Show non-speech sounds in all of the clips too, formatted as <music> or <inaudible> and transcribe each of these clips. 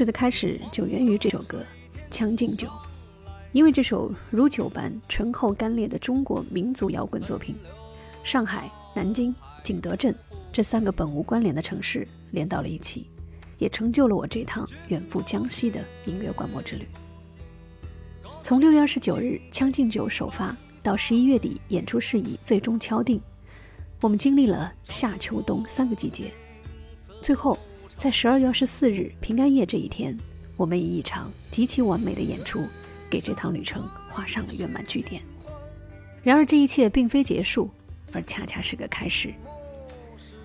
事的开始就源于这首歌《将进酒》，因为这首如酒般醇厚干烈的中国民族摇滚作品，上海、南京、景德镇这三个本无关联的城市连到了一起，也成就了我这趟远赴江西的音乐观摩之旅。从六月二十九日《将进酒》首发到十一月底演出事宜最终敲定，我们经历了夏秋冬三个季节，最后。在十二月二十四日平安夜这一天，我们以一场极其完美的演出，给这趟旅程画上了圆满句点。然而，这一切并非结束，而恰恰是个开始。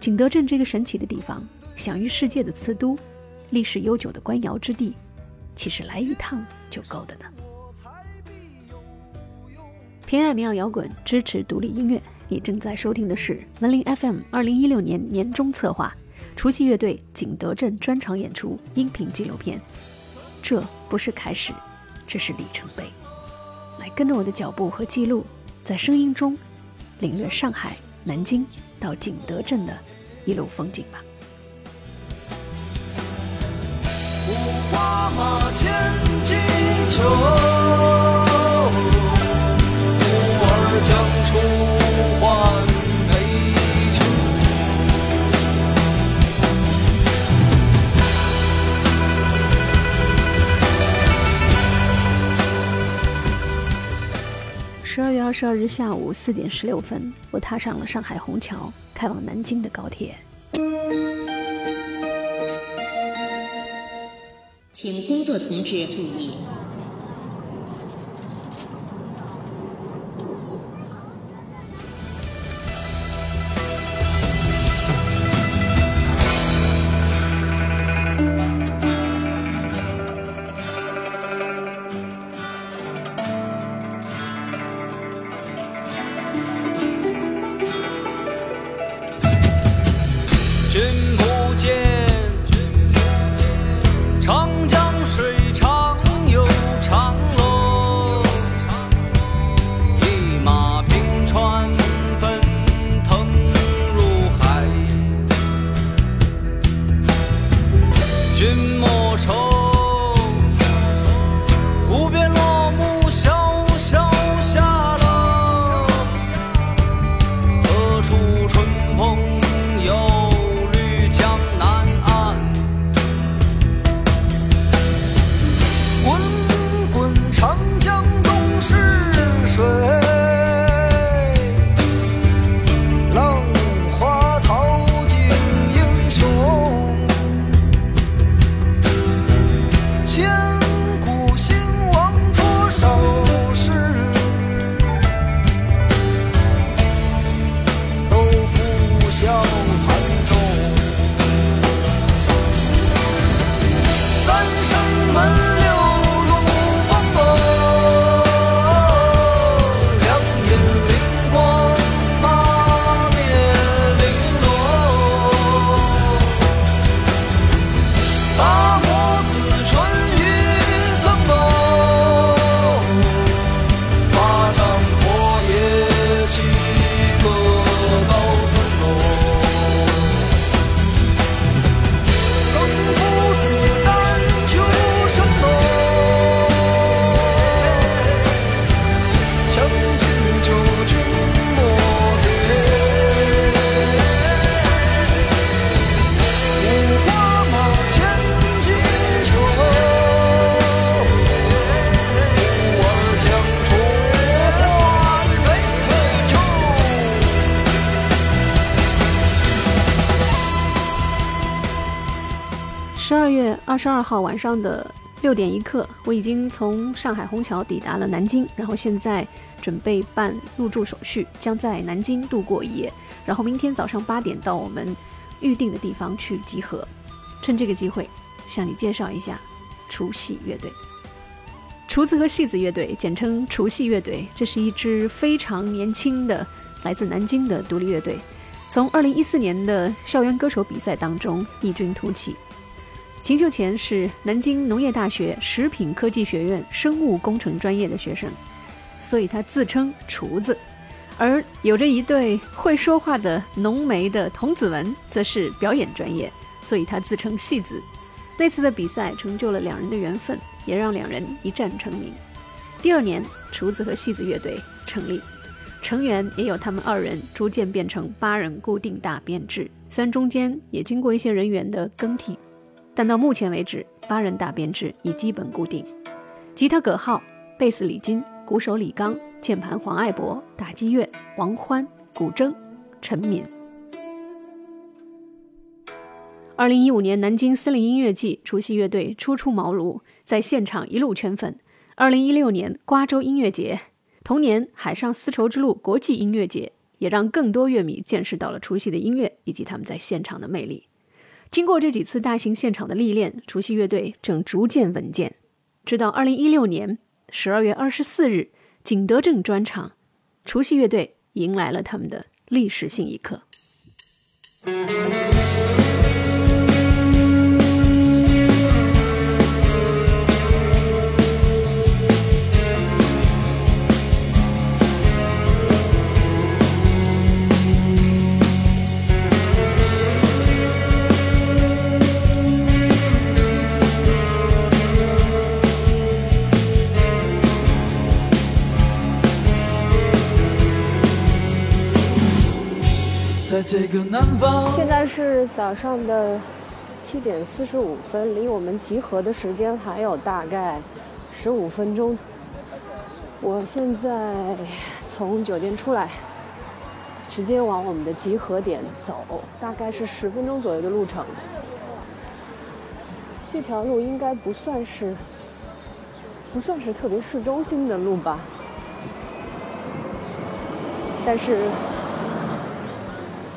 景德镇这个神奇的地方，享誉世界的瓷都，历史悠久的官窑之地，其实来一趟就够的呢。偏爱民谣摇滚，支持独立音乐。你正在收听的是文林 FM 二零一六年年终策划。除夕乐队景德镇专场演出音频纪录片，这不是开始，这是里程碑。来跟着我的脚步和记录，在声音中领略上海、南京到景德镇的一路风景吧。五花马千骑儿二十二日下午四点十六分，我踏上了上海虹桥开往南京的高铁。请工作同志注意。号晚上的六点一刻，我已经从上海虹桥抵达了南京，然后现在准备办入住手续，将在南京度过一夜，然后明天早上八点到我们预定的地方去集合。趁这个机会，向你介绍一下除夕乐队。厨子和戏子乐队，简称除夕乐队，这是一支非常年轻的来自南京的独立乐队，从二零一四年的校园歌手比赛当中异军突起。秦秀前是南京农业大学食品科技学院生物工程专业的学生，所以他自称厨子；而有着一对会说话的浓眉的童子文，则是表演专业，所以他自称戏子。那次的比赛成就了两人的缘分，也让两人一战成名。第二年，厨子和戏子乐队成立，成员也有他们二人逐渐变成八人固定大编制。虽然中间也经过一些人员的更替，但到目前为止，八人大编制已基本固定。吉他葛浩，贝斯李金，鼓手李刚，键盘黄爱博，打击乐王欢，古筝陈敏。二零一五年南京森林音乐季，除夕乐队初出茅庐，在现场一路圈粉。二零一六年瓜州音乐节，同年海上丝绸之路国际音乐节，也让更多乐迷见识到了除夕的音乐以及他们在现场的魅力。经过这几次大型现场的历练，除夕乐队正逐渐稳健。直到二零一六年十二月二十四日，景德镇专场，除夕乐队迎来了他们的历史性一刻。现在是早上的七点四十五分，离我们集合的时间还有大概十五分钟。我现在从酒店出来，直接往我们的集合点走，大概是十分钟左右的路程。这条路应该不算是不算是特别市中心的路吧，但是。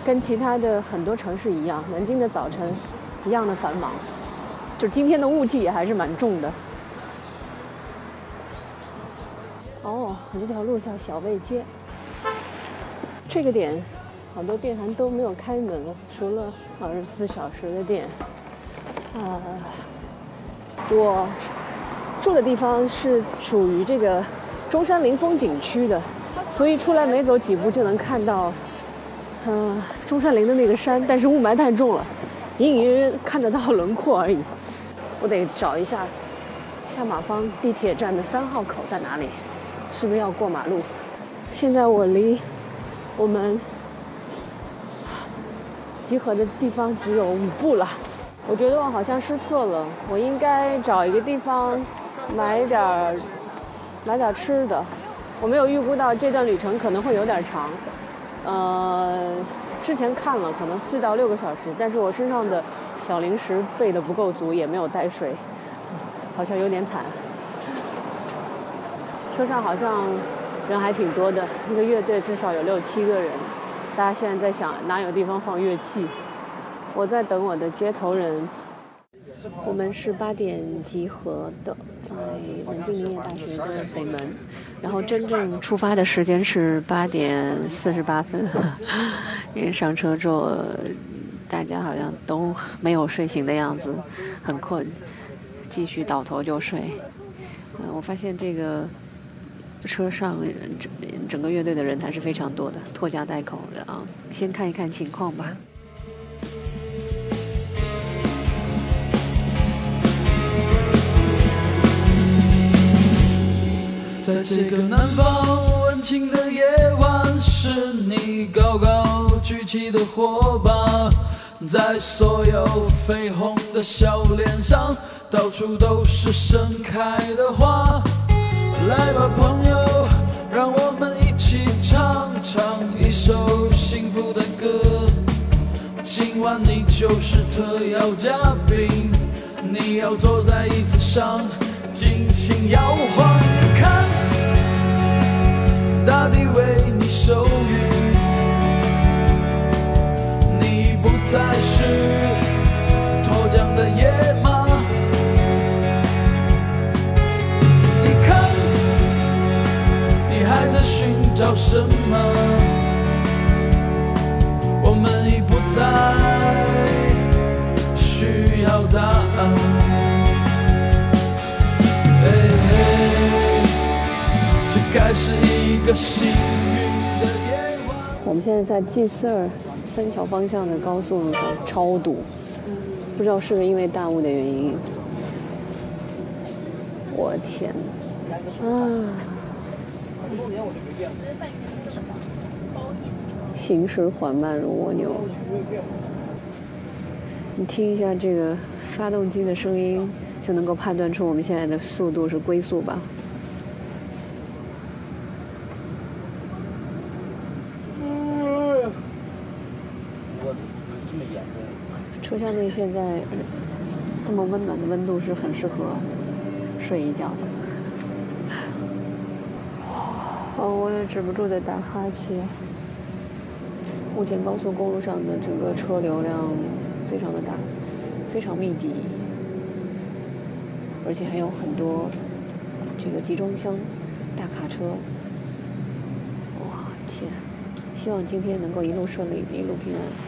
跟其他的很多城市一样，南京的早晨一样的繁忙，就今天的雾气也还是蛮重的。哦，这条路叫小卫街。这个点，好多店还都没有开门，除了二十四小时的店。啊，我住的地方是属于这个中山陵风景区的，所以出来没走几步就能看到。嗯，中山陵的那个山，但是雾霾太重了，隐隐约约看得到轮廓而已。我得找一下下马坊地铁站的三号口在哪里，是不是要过马路？现在我离我们集合的地方只有五步了。我觉得我好像失策了，我应该找一个地方买点儿买点吃的。我没有预估到这段旅程可能会有点长。呃，之前看了，可能四到六个小时，但是我身上的小零食备的不够足，也没有带水，好像有点惨。车上好像人还挺多的，一个乐队至少有六七个人，大家现在在想哪有地方放乐器。我在等我的接头人。我们是八点集合的，在南京林业大学的北门，然后真正出发的时间是八点四十八分。<laughs> 因为上车之后，大家好像都没有睡醒的样子，很困，继续倒头就睡。嗯，我发现这个车上整整个乐队的人还是非常多的，拖家带口的啊。先看一看情况吧。在这个南方温情的夜晚，是你高高举起的火把，在所有绯红的笑脸上，到处都是盛开的花。来吧，朋友，让我们一起唱唱一首幸福的歌。今晚你就是特邀嘉宾，你要坐在椅子上。尽情摇晃，你看，大地为你收允，你不再是脱缰的野马。你看，你还在寻找什么？我们已不再是一个幸运的夜晚。我们现在在 G 四二三桥方向的高速路上超堵，不知道是不是因为大雾的原因。我天啊！行驶缓慢如蜗牛。你听一下这个发动机的声音，就能够判断出我们现在的速度是龟速吧？车厢内现在这么温暖的温度是很适合睡一觉的。哦，我也止不住的打哈欠。目前高速公路上的整个车流量非常的大，非常密集，而且还有很多这个集装箱大卡车。哇天！希望今天能够一路顺利，一路平安。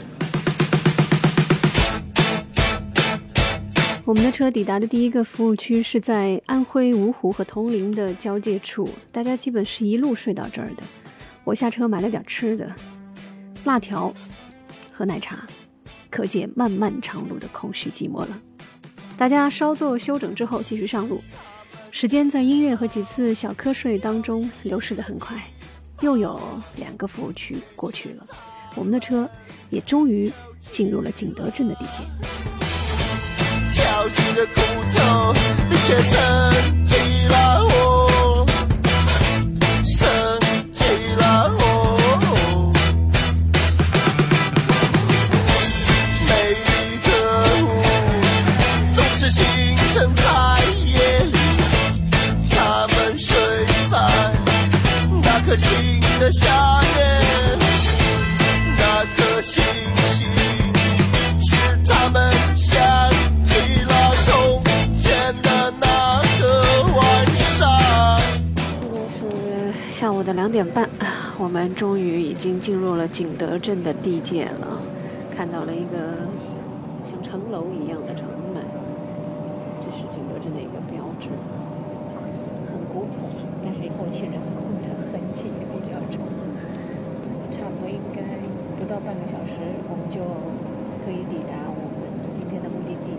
我们的车抵达的第一个服务区是在安徽芜湖和铜陵的交界处，大家基本是一路睡到这儿的。我下车买了点吃的，辣条和奶茶。可见漫漫长路的空虚寂寞了。大家稍作休整之后，继续上路。时间在音乐和几次小瞌睡当中流逝得很快，又有两个服务区过去了，我们的车也终于进入了景德镇的地界。翘起的裤头，并且升起了。两点半，我们终于已经进入了景德镇的地界了，看到了一个像城楼一样的城门，这是景德镇的一个标志。很古朴，但是后期人工的痕迹也比较重。差不多应该不到半个小时，我们就可以抵达我们今天的目的地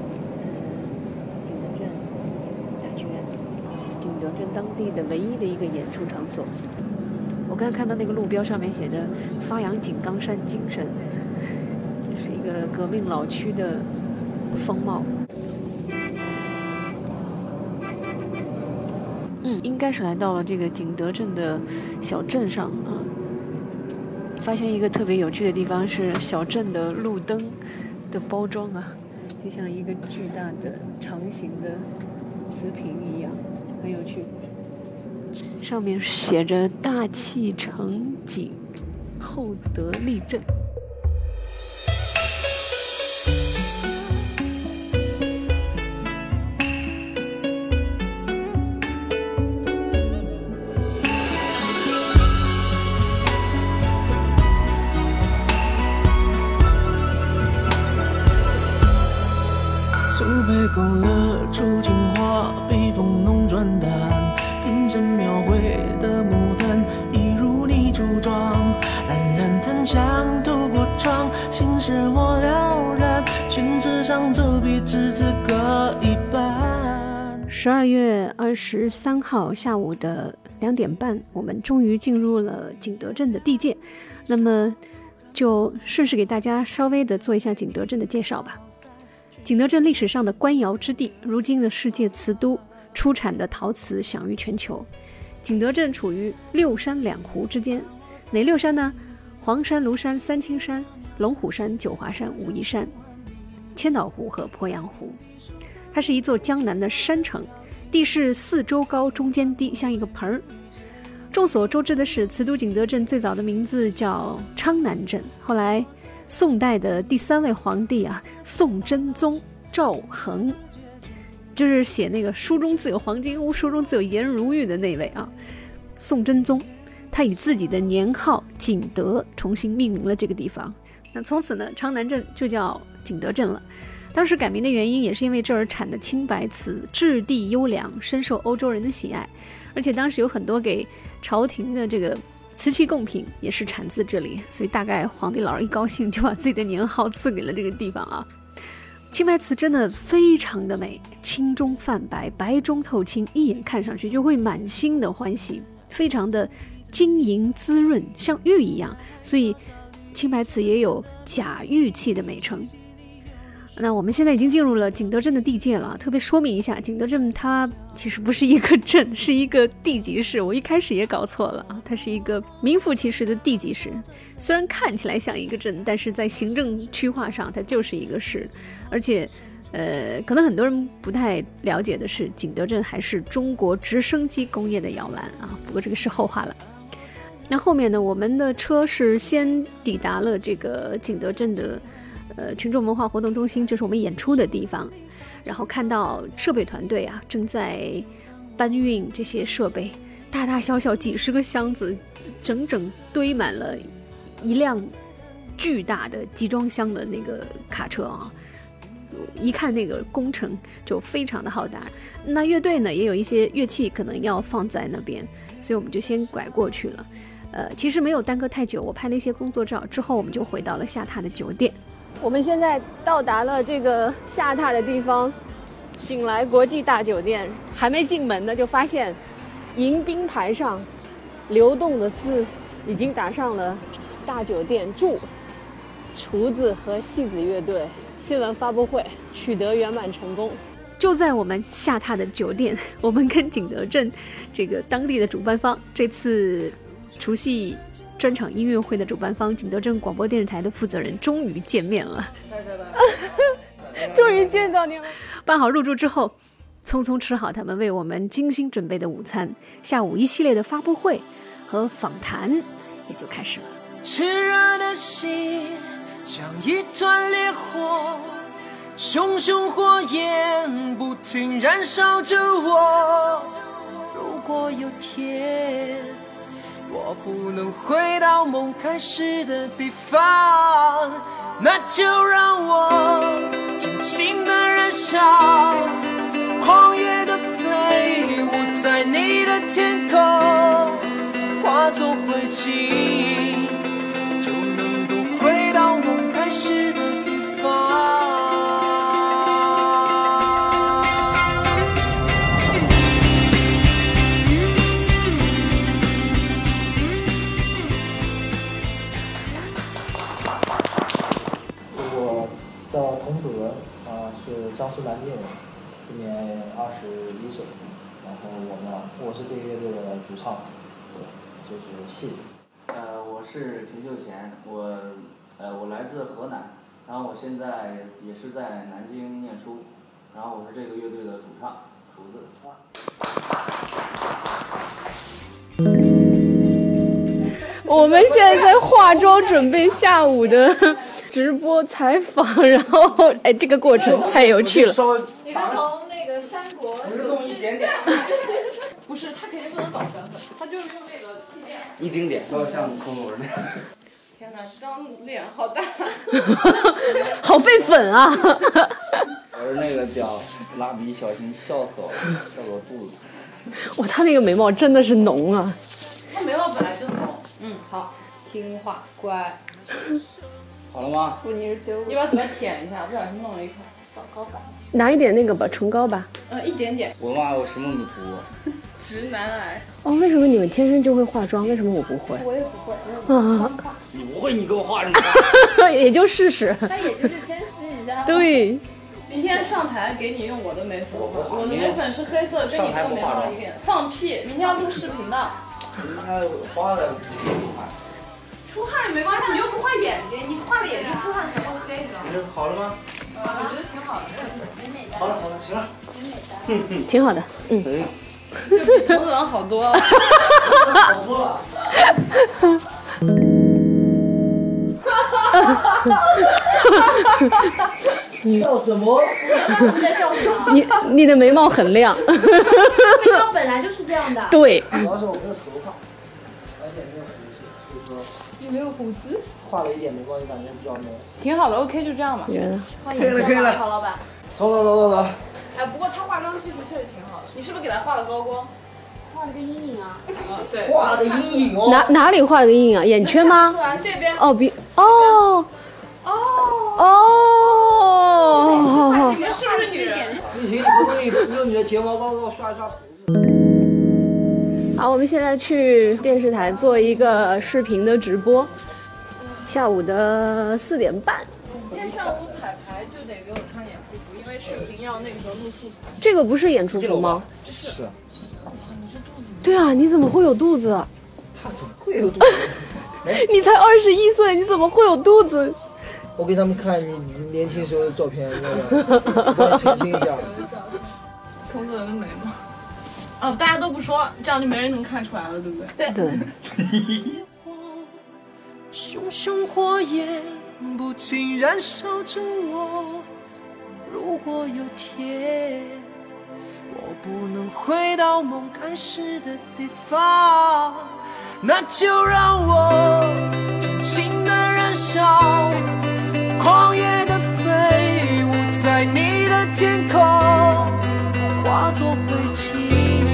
——景德镇大剧院，景德镇当地的唯一的一个演出场所。我刚才看到那个路标上面写着“发扬井冈山精神”，这是一个革命老区的风貌。嗯，应该是来到了这个景德镇的小镇上啊。发现一个特别有趣的地方是小镇的路灯的包装啊，就像一个巨大的长形的瓷瓶一样，很有趣。上面写着“大气成景，厚德立正”。窗，心事我了然。宣纸上走笔，至此各一半。十二月二十三号下午的两点半，我们终于进入了景德镇的地界。那么，就顺势给大家稍微的做一下景德镇的介绍吧。景德镇历史上的官窑之地，如今的世界瓷都，出产的陶瓷享誉全球。景德镇处于六山两湖之间，哪六山呢？黄山、庐山、三清山、龙虎山、九华山、武夷山、千岛湖和鄱阳湖。它是一座江南的山城，地势四周高，中间低，像一个盆儿。众所周知的是，瓷都景德镇最早的名字叫昌南镇，后来。宋代的第三位皇帝啊，宋真宗赵恒，就是写那个“书中自有黄金屋，书中自有颜如玉”的那位啊。宋真宗，他以自己的年号景德重新命名了这个地方。那从此呢，昌南镇就叫景德镇了。当时改名的原因也是因为这儿产的青白瓷质地优良，深受欧洲人的喜爱，而且当时有很多给朝廷的这个。瓷器贡品也是产自这里，所以大概皇帝老儿一高兴就把自己的年号赐给了这个地方啊。青白瓷真的非常的美，青中泛白，白中透青，一眼看上去就会满心的欢喜，非常的晶莹滋润，像玉一样，所以青白瓷也有假玉器的美称。那我们现在已经进入了景德镇的地界了。特别说明一下，景德镇它其实不是一个镇，是一个地级市。我一开始也搞错了啊，它是一个名副其实的地级市。虽然看起来像一个镇，但是在行政区划上它就是一个市。而且，呃，可能很多人不太了解的是，景德镇还是中国直升机工业的摇篮啊。不过这个是后话了。那后面呢，我们的车是先抵达了这个景德镇的。呃，群众文化活动中心，这是我们演出的地方。然后看到设备团队啊，正在搬运这些设备，大大小小几十个箱子，整整堆满了一辆巨大的集装箱的那个卡车啊。一看那个工程就非常的浩大。那乐队呢，也有一些乐器可能要放在那边，所以我们就先拐过去了。呃，其实没有耽搁太久，我拍了一些工作照之后，我们就回到了下榻的酒店。我们现在到达了这个下榻的地方，景来国际大酒店。还没进门呢，就发现迎宾牌上流动的字已经打上了“大酒店住厨子和戏子乐队新闻发布会取得圆满成功”。就在我们下榻的酒店，我们跟景德镇这个当地的主办方这次除夕。专场音乐会的主办方景德镇广播电视台的负责人终于见面了，<laughs> 终于见到你了。办好入住之后，匆匆吃好他们为我们精心准备的午餐，下午一系列的发布会和访谈也就开始了。炽热的心像一团烈火，熊熊火焰不停燃烧着我。如果有天。我不能回到梦开始的地方，那就让我尽情的燃烧，狂野的飞舞，在你的天空化作灰烬。江苏南京人，今年二十一岁。然后我呢，我是这个乐队的主唱，对，就是戏子。呃，我是秦秀贤，我呃我来自河南，然后我现在也是在南京念书，然后我是这个乐队的主唱，厨子。我们现在在化妆，准备下午的直播采访，然后哎，这个过程太有趣了。你是从那个三国动一点点，不是，他肯定不能搞粉粉，他就是用那个气垫。一丁点，不要像空口那样。天哪，这张脸好大！<laughs> 好费粉啊！<laughs> 我是那个屌，蜡笔小新笑死我了，笑我肚子。哇，他那个眉毛真的是浓啊！他眉毛本来就浓。嗯，好，听话，乖。好了吗？你把嘴巴舔一下，不小心弄了一块高高板。拿一点那个吧，唇膏吧。嗯，一点点。我妈我什么没涂，直男癌。哦，为什么你们天生就会化妆？为什么我不会？我也不会。啊，你不会你给我画什么？也就试试。那也就是先试一下。对，明天上台给你用我的眉粉，我的眉粉是黑色，跟你这个眉毛一点。放屁！明天要录视频的。那花了出汗没关系，你又不画眼睛，你画了眼睛出汗才会黑的。好了吗？我觉得挺好的。好了好了，行了。挺好的。嗯，就比童子好多了。好多了。<laughs> 笑什么？你在笑什么？你你的眉毛很亮。眉毛本来就是这样的。对，主要是我没有头发，而且没有胡子，所以说你没有胡子。画了一点没关系，感觉比较浓。挺好的，OK，就这样吧。觉得可以了，可以了，曹老板。走走走走走。哎，不过他化妆技术确实挺好的。你是不是给他画了高光？画了个阴影啊。啊，对。画了个阴影哦。哪哪里画了个阴影啊？眼圈吗 <laughs> 出？来这边。哦，鼻哦哦。哦你。们是不是女人？不行，你不可以用你的睫毛膏给我刷一刷胡子。好，我们现在去电视台做一个视频的直播，下午的四点半。今天上午彩排就得给我穿演出服，因为视频要那个时候录素材。这个不是演出服吗？这是。对啊，你怎么会有肚子？<laughs> 他怎么会有肚子？<laughs> 你才二十一岁，你怎么会有肚子？我给他们看你你年轻时候的照片，那个，澄清一下。童子文的眉毛。哦，大家都不说，这样就没人能看出来了，对不对？对。对，<laughs> 熊熊火焰不停燃烧着我。如果有天我不能回到梦开始的地方，那就让我尽情的燃烧，狂野的飞舞在你的天空，化作灰烬。